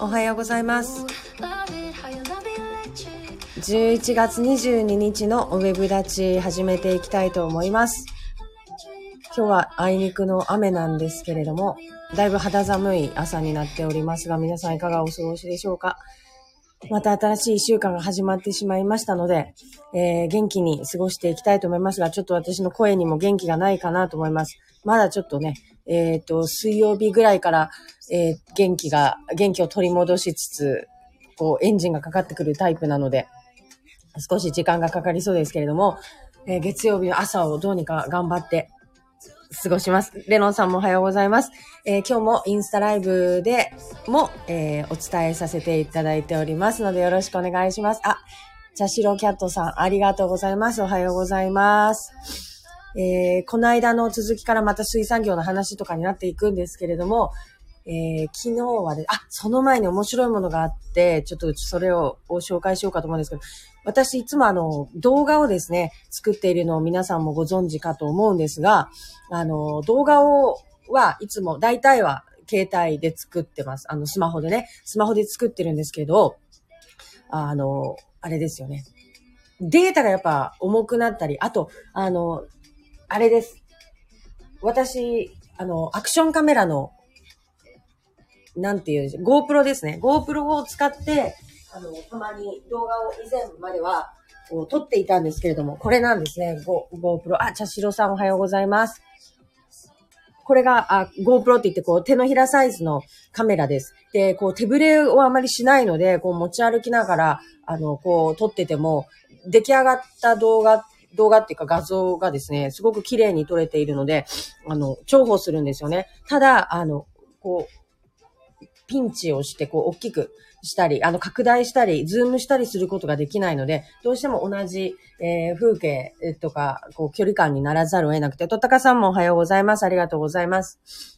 おはようございます。11月22日のウェブ立ち始めていきたいと思います。今日はあいにくの雨なんですけれどもだいぶ肌寒い朝になっておりますが皆さんいかがお過ごしでしょうか？また新しい一週間が始まってしまいましたので、えー、元気に過ごしていきたいと思いますが、ちょっと私の声にも元気がないかなと思います。まだちょっとね、えっ、ー、と、水曜日ぐらいから、えー、元気が、元気を取り戻しつつ、こう、エンジンがかかってくるタイプなので、少し時間がかかりそうですけれども、えー、月曜日の朝をどうにか頑張って過ごします。レノンさんもおはようございます。えー、今日もインスタライブでも、えー、お伝えさせていただいておりますのでよろしくお願いします。あ、茶白キャットさんありがとうございます。おはようございます。えー、この間の続きからまた水産業の話とかになっていくんですけれども、えー、昨日はで、あ、その前に面白いものがあって、ちょっとそれを紹介しようかと思うんですけど、私いつもあの、動画をですね、作っているのを皆さんもご存知かと思うんですが、あの、動画を、はいつも、大体は携帯で作ってます。あの、スマホでね、スマホで作ってるんですけど、あの、あれですよね。データがやっぱ重くなったり、あと、あの、あれです。私、あの、アクションカメラのなんていう、GoPro ですね。GoPro を使って、あの、たまに動画を以前までは、こう撮っていたんですけれども、これなんですね。Go、GoPro。あ、茶白さんおはようございます。これが、あ、GoPro って言って、こう、手のひらサイズのカメラです。で、こう、手ぶれをあまりしないので、こう、持ち歩きながら、あの、こう、撮ってても、出来上がった動画、動画っていうか画像がですね、すごく綺麗に撮れているので、あの、重宝するんですよね。ただ、あの、こう、ピンチをして、こう、大きくしたり、あの、拡大したり、ズームしたりすることができないので、どうしても同じ、えー、風景とか、こう、距離感にならざるを得なくて、とったかさんもおはようございます。ありがとうございます。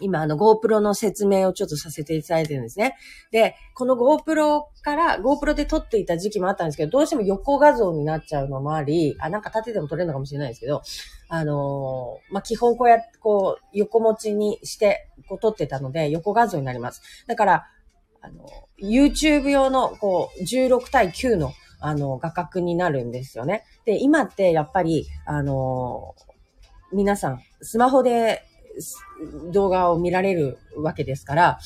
今、あの、GoPro の説明をちょっとさせていただいてるんですね。で、この GoPro から、GoPro で撮っていた時期もあったんですけど、どうしても横画像になっちゃうのもあり、あ、なんか縦でも撮れるのかもしれないですけど、あのー、まあ、基本こうやって、こう、横持ちにして、こう撮ってたので、横画像になります。だから、あの、YouTube 用の、こう、16対9の、あの、画角になるんですよね。で、今ってやっぱり、あのー、皆さん、スマホで動画を見られるわけですから、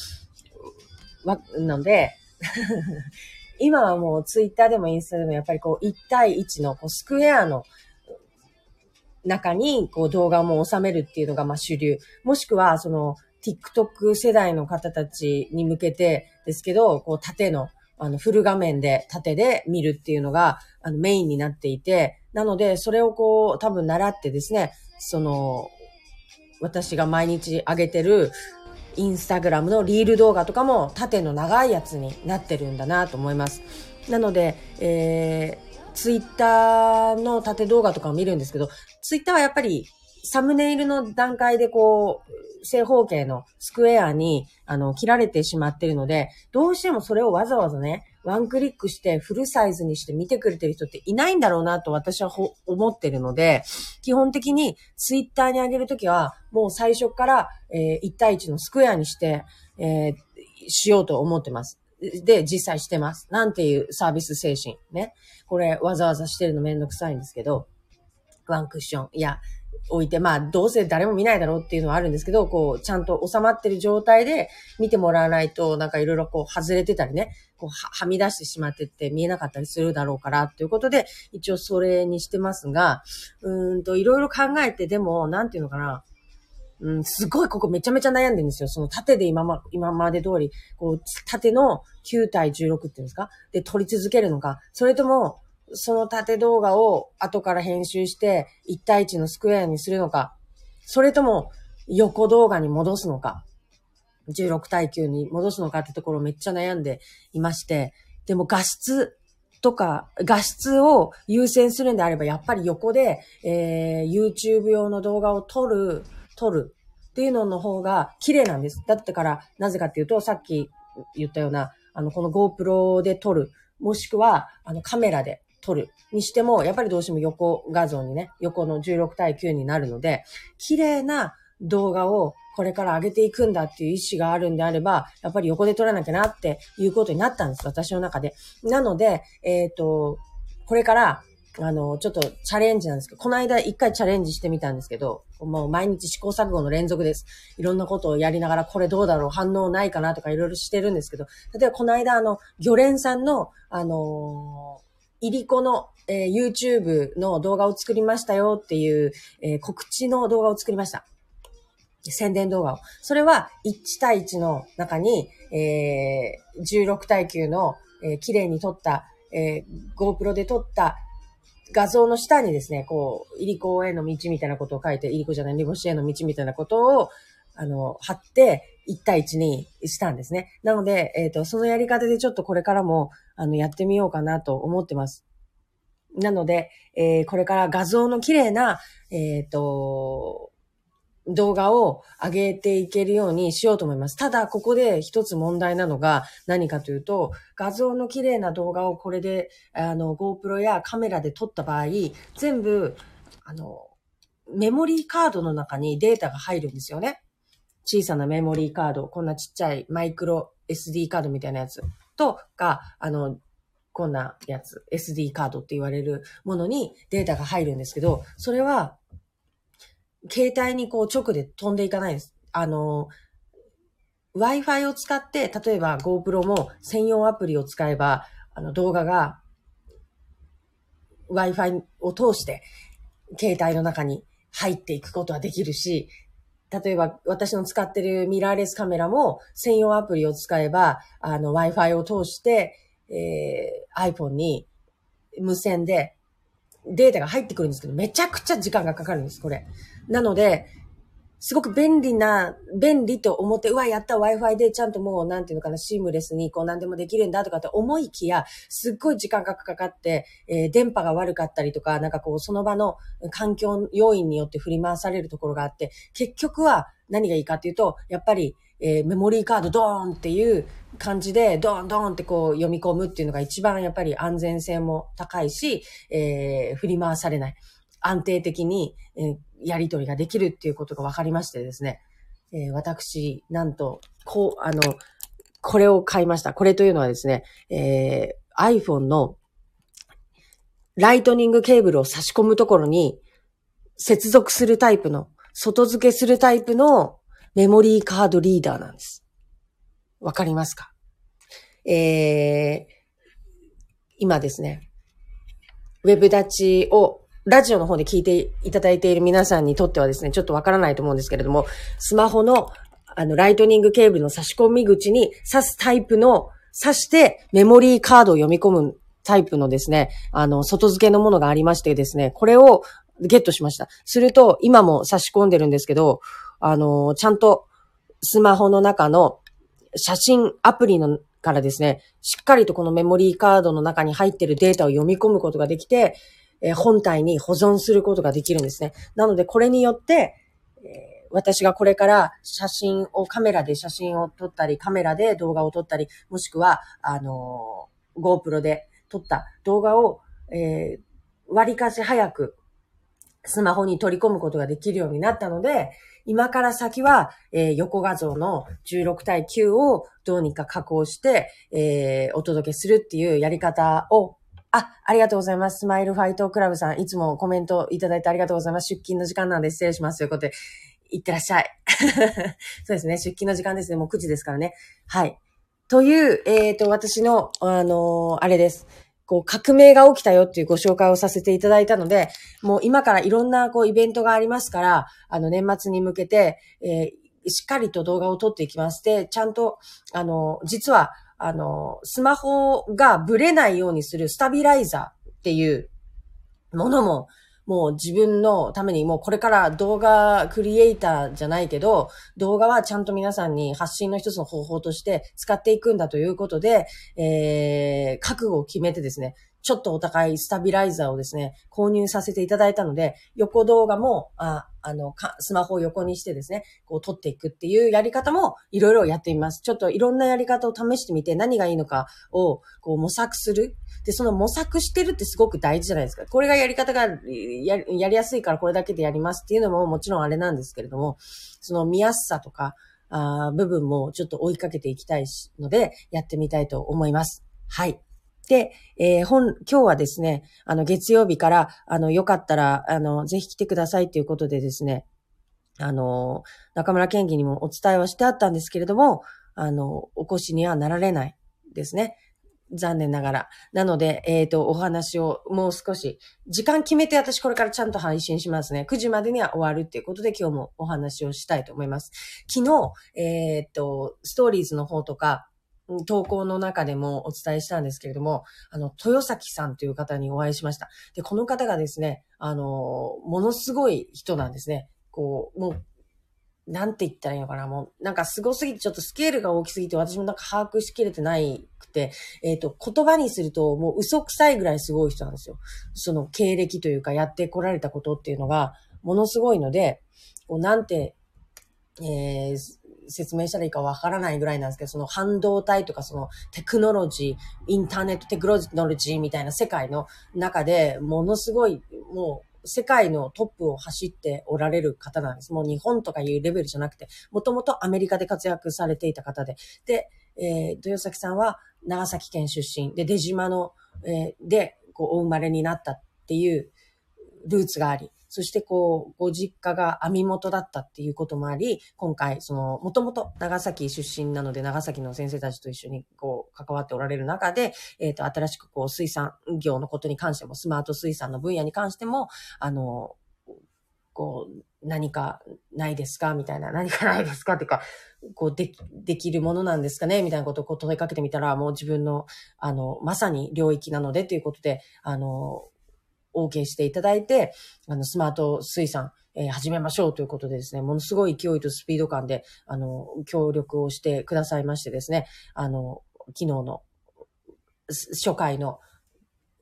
わ、なので 今はもうツイッターでもインスタでもやっぱりこう1対1のこうスクエアの中にこう動画も収めるっていうのがまあ主流。もしくはその TikTok 世代の方たちに向けてですけど、こう縦のあのフル画面で縦で見るっていうのがあのメインになっていて、なのでそれをこう多分習ってですね、その私が毎日上げてるインスタグラムのリール動画とかも縦の長いやつになってるんだなと思います。なので、えー、ツイッターの縦動画とかを見るんですけど、ツイッターはやっぱりサムネイルの段階でこう、正方形のスクエアに、あの、切られてしまってるので、どうしてもそれをわざわざね、ワンクリックしてフルサイズにして見てくれてる人っていないんだろうなと私は思ってるので、基本的にツイッターに上げるときは、もう最初から、えー、1対1のスクエアにして、えー、しようと思ってます。で、実際してます。なんていうサービス精神。ね。これ、わざわざしてるのめんどくさいんですけど、ワンクッション。いや、置いて、まあ、どうせ誰も見ないだろうっていうのはあるんですけど、こう、ちゃんと収まってる状態で見てもらわないと、なんかいろいろこう、外れてたりね、こう、は、はみ出してしまってって見えなかったりするだろうから、ということで、一応それにしてますが、うんと、いろいろ考えて、でも、なんていうのかな、うん、すごいここめちゃめちゃ悩んでるんですよ。その縦で今ま、今まで通り、こう、縦の9対16っていうんですか？で、撮り続けるのか、それとも、その縦動画を後から編集して1対1のスクエアにするのか、それとも横動画に戻すのか、16対9に戻すのかってところめっちゃ悩んでいまして、でも画質とか、画質を優先するんであれば、やっぱり横で、えー、YouTube 用の動画を撮る、撮るっていうのの方が綺麗なんです。だってから、なぜかっていうと、さっき言ったような、あの、この GoPro で撮る、もしくは、あの、カメラで撮るにしても、やっぱりどうしても横画像にね、横の16対9になるので、綺麗な動画をこれから上げていくんだっていう意思があるんであれば、やっぱり横で撮らなきゃなっていうことになったんです、私の中で。なので、えっ、ー、と、これから、あの、ちょっとチャレンジなんですけど、この間一回チャレンジしてみたんですけど、もう毎日試行錯誤の連続です。いろんなことをやりながら、これどうだろう、反応ないかなとかいろいろしてるんですけど、例えばこの間、あの、魚連さんの、あのー、いりこの、えー、YouTube の動画を作りましたよっていう、えー、告知の動画を作りました。宣伝動画を。それは1対1の中に、えー、16対9の、えー、綺麗に撮った、えー、GoPro で撮った画像の下にですね、こう、いりこへの道みたいなことを書いて、いりこじゃない、煮干しへの道みたいなことを、あの、貼って、1対1にしたんですね。なので、えっ、ー、と、そのやり方でちょっとこれからも、あの、やってみようかなと思ってます。なので、えー、これから画像の綺麗な、えっ、ー、と、動画を上げていけるようにしようと思います。ただ、ここで一つ問題なのが何かというと、画像の綺麗な動画をこれで、あの、GoPro やカメラで撮った場合、全部、あの、メモリーカードの中にデータが入るんですよね。小さなメモリーカード、こんなちっちゃいマイクロ SD カードみたいなやつとか、あの、こんなやつ、SD カードって言われるものにデータが入るんですけど、それは携帯にこう直で飛んでいかないです。あの、Wi-Fi を使って、例えば GoPro も専用アプリを使えば、あの動画が Wi-Fi を通して携帯の中に入っていくことはできるし、例えば私の使ってるミラーレスカメラも専用アプリを使えば、あの Wi-Fi を通して、えー、iPhone に無線でデータが入ってくるんですけど、めちゃくちゃ時間がかかるんです、これ。なので、すごく便利な、便利と思って、うわ、やった Wi-Fi でちゃんともう、なんていうのかな、シームレスにこう何でもできるんだとかって思いきや、すっごい時間がかかって、えー、電波が悪かったりとか、なんかこう、その場の環境要因によって振り回されるところがあって、結局は何がいいかっていうと、やっぱり、えー、メモリーカードドーンっていう感じで、ドーンドーンってこう読み込むっていうのが一番やっぱり安全性も高いし、えー、振り回されない。安定的に、えー、やり取りができるっていうことが分かりましてですね。えー、私、なんと、こう、あの、これを買いました。これというのはですね、えー、iPhone のライトニングケーブルを差し込むところに接続するタイプの、外付けするタイプのメモリーカードリーダーなんです。わかりますか？えー、今ですね、ウェブ立ちをラジオの方で聞いていただいている皆さんにとってはですね、ちょっとわからないと思うんですけれども、スマホのあの、ライトニングケーブルの差し込み口に挿すタイプの、挿してメモリーカードを読み込むタイプのですね、あの、外付けのものがありましてですね、これをゲットしました。すると、今も差し込んでるんですけど、あの、ちゃんとスマホの中の写真アプリのからですね、しっかりとこのメモリーカードの中に入ってるデータを読み込むことができて、えー、本体に保存することができるんですね。なので、これによって、えー、私がこれから写真を、カメラで写真を撮ったり、カメラで動画を撮ったり、もしくは、あのー、GoPro で撮った動画を、えー、割かし早くスマホに取り込むことができるようになったので、今から先は、えー、横画像の16対9をどうにか加工して、えー、お届けするっていうやり方をあ、ありがとうございます。スマイルファイトクラブさん、いつもコメントいただいてありがとうございます。出勤の時間なんで失礼します。ということで、いってらっしゃい。そうですね。出勤の時間ですね。もう9時ですからね。はい。という、えっ、ー、と、私の、あのー、あれです。こう、革命が起きたよっていうご紹介をさせていただいたので、もう今からいろんな、こう、イベントがありますから、あの、年末に向けて、えー、しっかりと動画を撮っていきます。で、ちゃんと、あの、実は、あの、スマホがブレないようにするスタビライザーっていうものも、もう自分のために、もうこれから動画クリエイターじゃないけど、動画はちゃんと皆さんに発信の一つの方法として使っていくんだということで、えー、覚悟を決めてですね、ちょっとお高いスタビライザーをですね、購入させていただいたので、横動画も、ああのか、スマホを横にしてですね、こう撮っていくっていうやり方もいろいろやってみます。ちょっといろんなやり方を試してみて何がいいのかをこう模索する。で、その模索してるってすごく大事じゃないですか。これがやり方がややりやすいからこれだけでやりますっていうのももちろんあれなんですけれども、その見やすさとか、あ部分もちょっと追いかけていきたいので、やってみたいと思います。はい。で、えー、本、今日はですね、あの、月曜日から、あの、よかったら、あの、ぜひ来てくださいということでですね、あの、中村県議にもお伝えはしてあったんですけれども、あの、お越しにはなられないですね。残念ながら。なので、えっ、ー、と、お話をもう少し、時間決めて私これからちゃんと配信しますね。9時までには終わるっていうことで今日もお話をしたいと思います。昨日、えっ、ー、と、ストーリーズの方とか、投稿の中でもお伝えしたんですけれども、あの、豊崎さんという方にお会いしました。で、この方がですね、あの、ものすごい人なんですね。こう、もう、なんて言ったらいいのかなもう、なんか凄すぎて、ちょっとスケールが大きすぎて、私もなんか把握しきれてないくて、えっ、ー、と、言葉にすると、もう嘘くさいぐらいすごい人なんですよ。その経歴というか、やってこられたことっていうのが、ものすごいので、こうなんて、えー、説明したらいいかわからないぐらいなんですけど、その半導体とかそのテクノロジー、インターネットテクノロジーみたいな世界の中で、ものすごい、もう、世界のトップを走っておられる方なんです。もう日本とかいうレベルじゃなくて、もともとアメリカで活躍されていた方で。で、えー、豊崎さんは長崎県出身で、出島の、えー、で、こう、お生まれになったっていうルーツがあり、そしてこう、ご実家が網元だったっていうこともあり、今回、その、もともと長崎出身なので、長崎の先生たちと一緒にこう、関わっておられる中で、えっ、ー、と、新しくこう、水産業のことに関しても、スマート水産の分野に関しても、あの、こう、何かないですかみたいな、何かないですかっていうか、こう、で、できるものなんですかねみたいなことをこう問いかけてみたら、もう自分の、あの、まさに領域なのでということで、あの、OK していただいて、あの、スマート水産、えー、始めましょうということでですね、ものすごい勢いとスピード感で、あの、協力をしてくださいましてですね、あの、昨日の初回の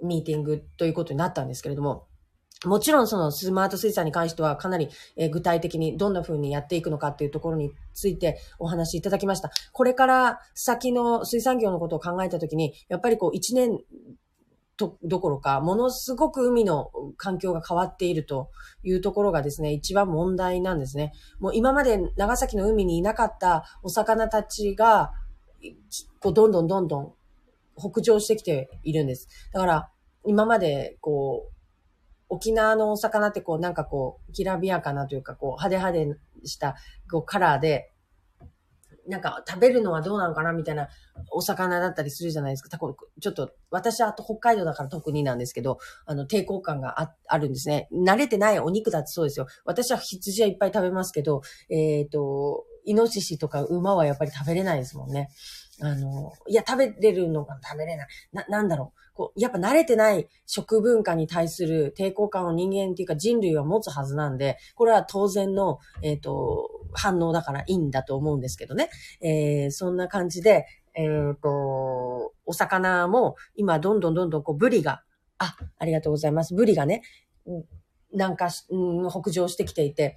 ミーティングということになったんですけれども、もちろんそのスマート水産に関してはかなり具体的にどんな風にやっていくのかっていうところについてお話しいただきました。これから先の水産業のことを考えたときに、やっぱりこう一年と、どころか、ものすごく海の環境が変わっているというところがですね、一番問題なんですね。もう今まで長崎の海にいなかったお魚たちが、こう、どんどんどんどん北上してきているんです。だから、今まで、こう、沖縄のお魚ってこう、なんかこう、きらびやかなというか、こう、派手派手した、こう、カラーで、なんか食べるのはどうなのかなみたいなお魚だったりするじゃないですか。ちょっと、私はあと北海道だから特になんですけど、あの、抵抗感がああるんですね。慣れてないお肉だってそうですよ。私は羊はいっぱい食べますけど、えっ、ー、と、イノシシとか馬はやっぱり食べれないですもんね。あの、いや、食べれるのが食べれない。な、なんだろう。こう、やっぱ慣れてない食文化に対する抵抗感を人間っていうか人類は持つはずなんで、これは当然の、えっ、ー、と、反応だからいいんだと思うんですけどね。えー、そんな感じで、えっ、ー、と、お魚も今どんどんどんどんこうブリが、あ、ありがとうございます。ブリがね、なんか、うん、北上してきていて、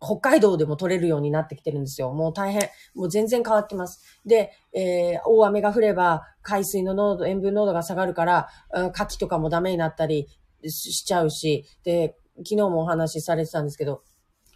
北海道でも取れるようになってきてるんですよ。もう大変、もう全然変わってます。で、えー、大雨が降れば海水の濃度、塩分濃度が下がるから、牡蠣とかもダメになったりしちゃうし、で、昨日もお話しされてたんですけど、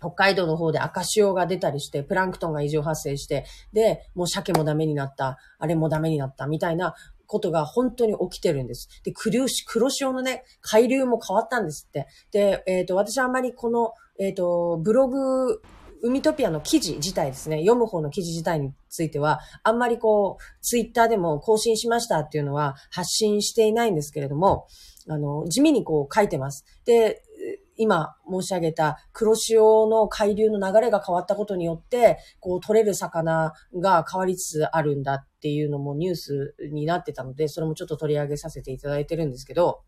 北海道の方で赤潮が出たりして、プランクトンが異常発生して、で、もう鮭もダメになった、あれもダメになった、みたいなことが本当に起きてるんです。で、黒潮のね、海流も変わったんですって。で、えっ、ー、と、私はあんまりこの、えっ、ー、と、ブログ、ウミトピアの記事自体ですね、読む方の記事自体については、あんまりこう、ツイッターでも更新しましたっていうのは発信していないんですけれども、あの、地味にこう書いてます。で、今申し上げた黒潮の海流の流れが変わったことによって、こう取れる魚が変わりつつあるんだっていうのもニュースになってたので、それもちょっと取り上げさせていただいてるんですけど、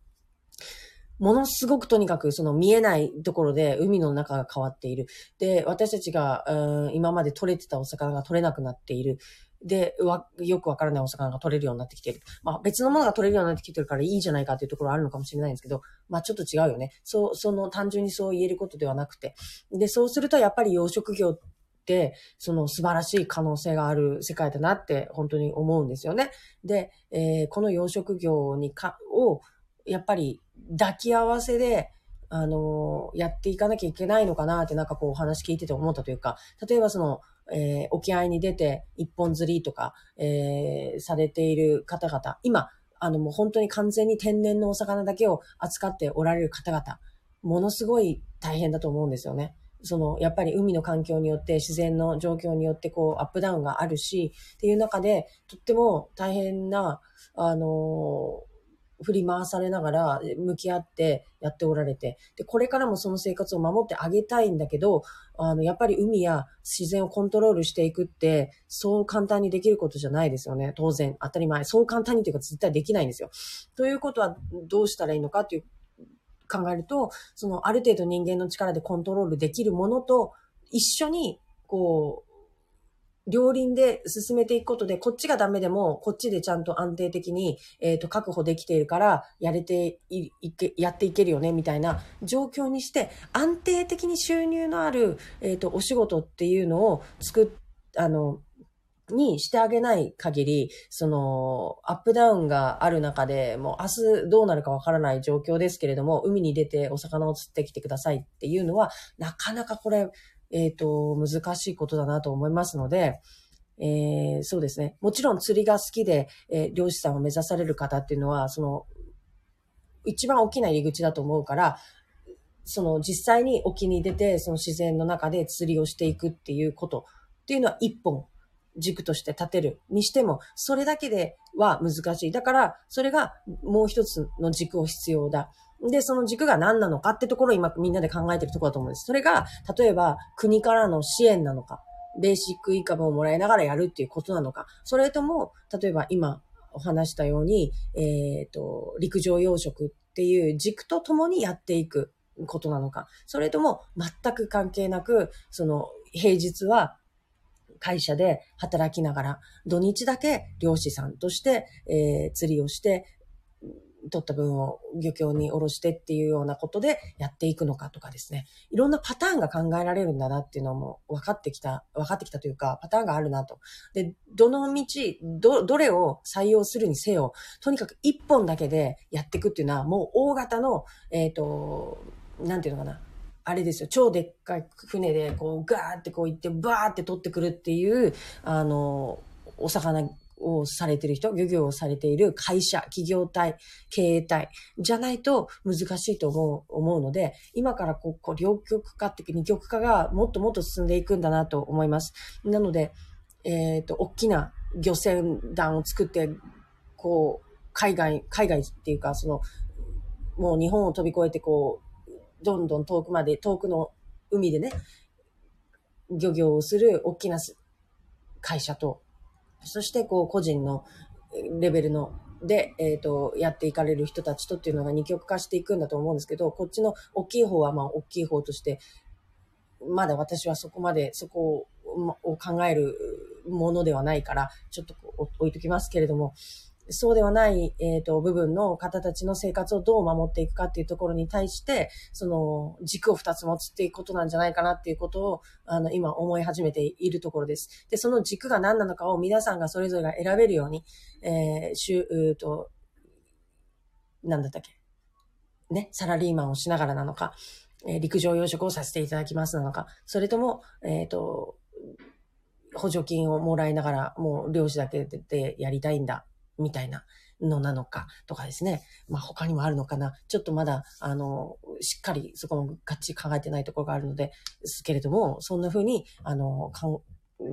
ものすごくとにかくその見えないところで海の中が変わっている。で、私たちが、うん、今まで取れてたお魚が取れなくなっている。で、わ、よくわからないお魚が取れるようになってきている。まあ別のものが取れるようになってきてるからいいじゃないかっていうところあるのかもしれないんですけど、まあちょっと違うよね。そう、その単純にそう言えることではなくて。で、そうするとやっぱり養殖業って、その素晴らしい可能性がある世界だなって本当に思うんですよね。で、えー、この養殖業にか、を、やっぱり抱き合わせで、あのー、やっていかなきゃいけないのかなってなんかこうお話聞いてて思ったというか、例えばその、えー、沖合に出て一本釣りとか、えー、されている方々、今、あのもう本当に完全に天然のお魚だけを扱っておられる方々、ものすごい大変だと思うんですよね。その、やっぱり海の環境によって、自然の状況によってこう、アップダウンがあるし、っていう中で、とっても大変な、あのー振り回されながら向き合ってやっておられて、で、これからもその生活を守ってあげたいんだけど、あの、やっぱり海や自然をコントロールしていくって、そう簡単にできることじゃないですよね。当然、当たり前。そう簡単にというか絶対できないんですよ。ということはどうしたらいいのかっていう考えると、そのある程度人間の力でコントロールできるものと一緒に、こう、両輪で進めていくことで、こっちがダメでも、こっちでちゃんと安定的に、えっ、ー、と、確保できているから、やれてい、いけ、やっていけるよね、みたいな状況にして、安定的に収入のある、えっ、ー、と、お仕事っていうのを作っ、あの、にしてあげない限り、その、アップダウンがある中で、もう明日どうなるかわからない状況ですけれども、海に出てお魚を釣ってきてくださいっていうのは、なかなかこれ、えっ、ー、と、難しいことだなと思いますので、えー、そうですね。もちろん釣りが好きで、えー、漁師さんを目指される方っていうのは、その、一番大きな入り口だと思うから、その実際に沖に出て、その自然の中で釣りをしていくっていうことっていうのは一本軸として立てるにしても、それだけでは難しい。だから、それがもう一つの軸を必要だ。で、その軸が何なのかってところを今みんなで考えてるところだと思うんです。それが、例えば国からの支援なのか、ベーシックインカムをもらいながらやるっていうことなのか、それとも、例えば今お話したように、えっ、ー、と、陸上養殖っていう軸とともにやっていくことなのか、それとも全く関係なく、その平日は会社で働きながら、土日だけ漁師さんとして、えー、釣りをして、取った分を漁協に下ろしてっていうようなことでやっていくのかとかですね。いろんなパターンが考えられるんだなっていうのも分かってきた、分かってきたというか、パターンがあるなと。で、どの道、ど、どれを採用するにせよ、とにかく一本だけでやっていくっていうのは、もう大型の、えっ、ー、と、なんていうのかな。あれですよ、超でっかい船で、こう、ガーってこう行って、バーって取ってくるっていう、あの、お魚をされてる人、漁業をされている会社、企業体、経営体じゃないと難しいと思う、思うので、今からこう、こう両極化って二極化がもっともっと進んでいくんだなと思います。なので、えっ、ー、と、大きな漁船団を作って、こう、海外、海外っていうか、その、もう日本を飛び越えてこう、どんどん遠くまで、遠くの海でね、漁業をする大きな会社と、そしてこう個人のレベルので、えっ、ー、と、やっていかれる人たちとっていうのが二極化していくんだと思うんですけど、こっちの大きい方はまあ大きい方として、まだ私はそこまで、そこを考えるものではないから、ちょっと置いときますけれども、そうではない、えっ、ー、と、部分の方たちの生活をどう守っていくかっていうところに対して、その、軸を二つ持つっていうことなんじゃないかなっていうことを、あの、今思い始めているところです。で、その軸が何なのかを皆さんがそれぞれが選べるように、えー、しゅ、うと、なんだったっけ？ね、サラリーマンをしながらなのか、えー、陸上養殖をさせていただきますなのか、それとも、えっ、ー、と、補助金をもらいながら、もう漁師だけでやりたいんだみたいなのなのかとかですね。まあ他にもあるのかな。ちょっとまだ、あの、しっかりそこもがっちり考えてないところがあるので、ですけれども、そんな風に、あの、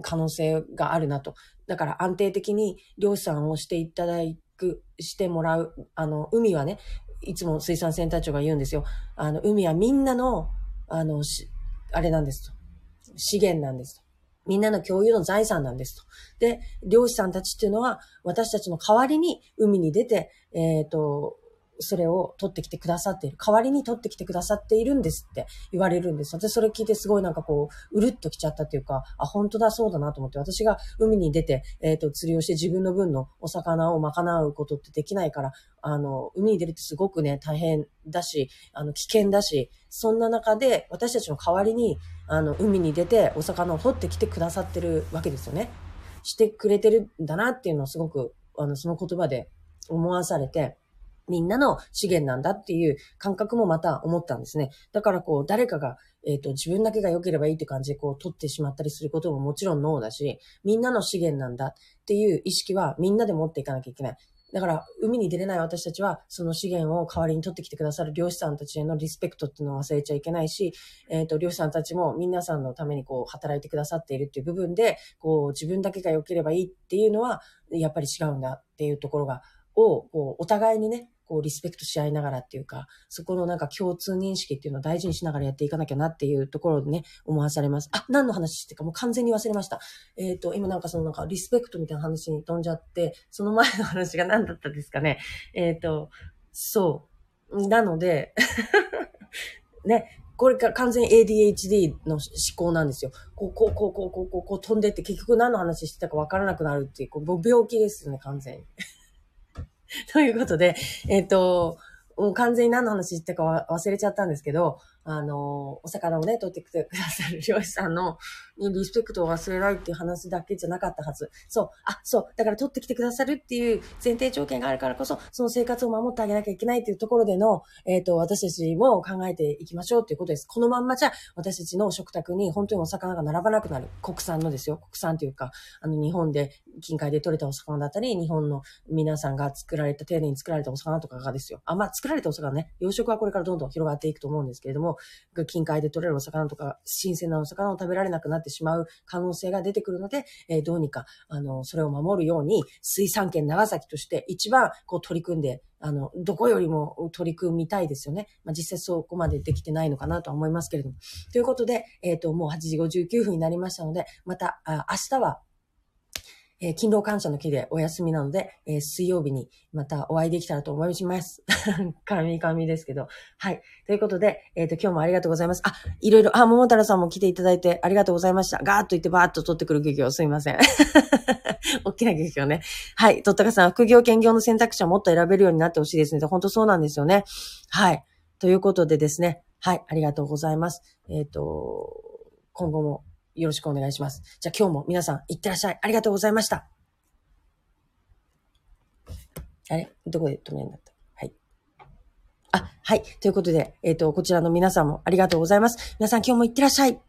可能性があるなと。だから安定的に漁師さんをしていただく、してもらう。あの、海はね、いつも水産センター長が言うんですよ。あの、海はみんなの、あの、あれなんですと。資源なんですと。みんなの共有の財産なんですと。で、漁師さんたちっていうのは、私たちの代わりに海に出て、えっ、ー、と、それを取ってきてくださっている。代わりに取ってきてくださっているんですって言われるんです。私それ聞いてすごいなんかこう、うるっときちゃったっていうか、あ、本当だ、そうだなと思って、私が海に出て、えっ、ー、と、釣りをして自分の分のお魚を賄うことってできないから、あの、海に出るってすごくね、大変だし、あの、危険だし、そんな中で私たちの代わりに、あの、海に出てお魚を取ってきてくださってるわけですよね。してくれてるんだなっていうのをすごく、あの、その言葉で思わされて、みんなの資源なんだっていう感覚もまた思ったんですね。だからこう、誰かが、えっ、ー、と、自分だけが良ければいいって感じでこう、取ってしまったりすることももちろんノーだし、みんなの資源なんだっていう意識はみんなで持っていかなきゃいけない。だから、海に出れない私たちは、その資源を代わりに取ってきてくださる漁師さんたちへのリスペクトっていうのを忘れちゃいけないし、えっ、ー、と、漁師さんたちも皆さんのためにこう、働いてくださっているっていう部分で、こう、自分だけが良ければいいっていうのは、やっぱり違うんだっていうところが、を、こう、お互いにね、こう、リスペクトし合いながらっていうか、そこのなんか共通認識っていうのを大事にしながらやっていかなきゃなっていうところでね、思わされます。あ、何の話してかもう完全に忘れました。えっ、ー、と、今なんかそのなんかリスペクトみたいな話に飛んじゃって、その前の話が何だったですかね。えっ、ー、と、そう。なので ね、これが完全 ADHD の思考なんですよ。こう、こう、こう、こう、こう、こう、こう飛んでって結局何の話してたかわからなくなるっていう、こう病気ですよね、完全に。ということで、えっ、ー、と、もう完全に何の話してたか忘れちゃったんですけど、あの、お魚をね、取ってくださる漁師さんの、リスペクトを忘れないっていう話だけじゃなかったはず。そう。あ、そう。だから取ってきてくださるっていう前提条件があるからこそ、その生活を守ってあげなきゃいけないっていうところでの、えっ、ー、と、私たちも考えていきましょうっていうことです。このまんまじゃ、私たちの食卓に本当にお魚が並ばなくなる。国産のですよ。国産というか、あの、日本で、近海で取れたお魚だったり、日本の皆さんが作られた、丁寧に作られたお魚とかがですよ。あ、まあ、作られたお魚ね、養殖はこれからどんどん広がっていくと思うんですけれども、近海で取れるお魚とか、新鮮なお魚を食べられなくなってしまう可能性が出てくるので、えー、どうにか、あの、それを守るように、水産圏長崎として一番こう取り組んで、あの、どこよりも取り組みたいですよね。まあ、実際そこまでできてないのかなとは思いますけれども。ということで、えっ、ー、と、もう8時59分になりましたので、また、あ明日はえー、勤労感謝の日でお休みなので、えー、水曜日にまたお会いできたらと思います。神々ですけど。はい。ということで、えっ、ー、と、今日もありがとうございます。あ、いろいろ、あ、桃太郎さんも来ていただいてありがとうございました。ガーッと言ってバーッと取ってくる漁業、すいません。大きな漁業ね。はい。とったかさん、副業、兼業の選択肢はもっと選べるようになってほしいですね。本当そうなんですよね。はい。ということでですね。はい。ありがとうございます。えっ、と、今後もよろしくお願いします。じゃあ今日も皆さん、いってらっしゃい。ありがとうございました。あれ？どこで止めるんだった？はい。あ、はい。ということで、えっ、ー、と、こちらの皆さんもありがとうございます。皆さん今日もいってらっしゃい。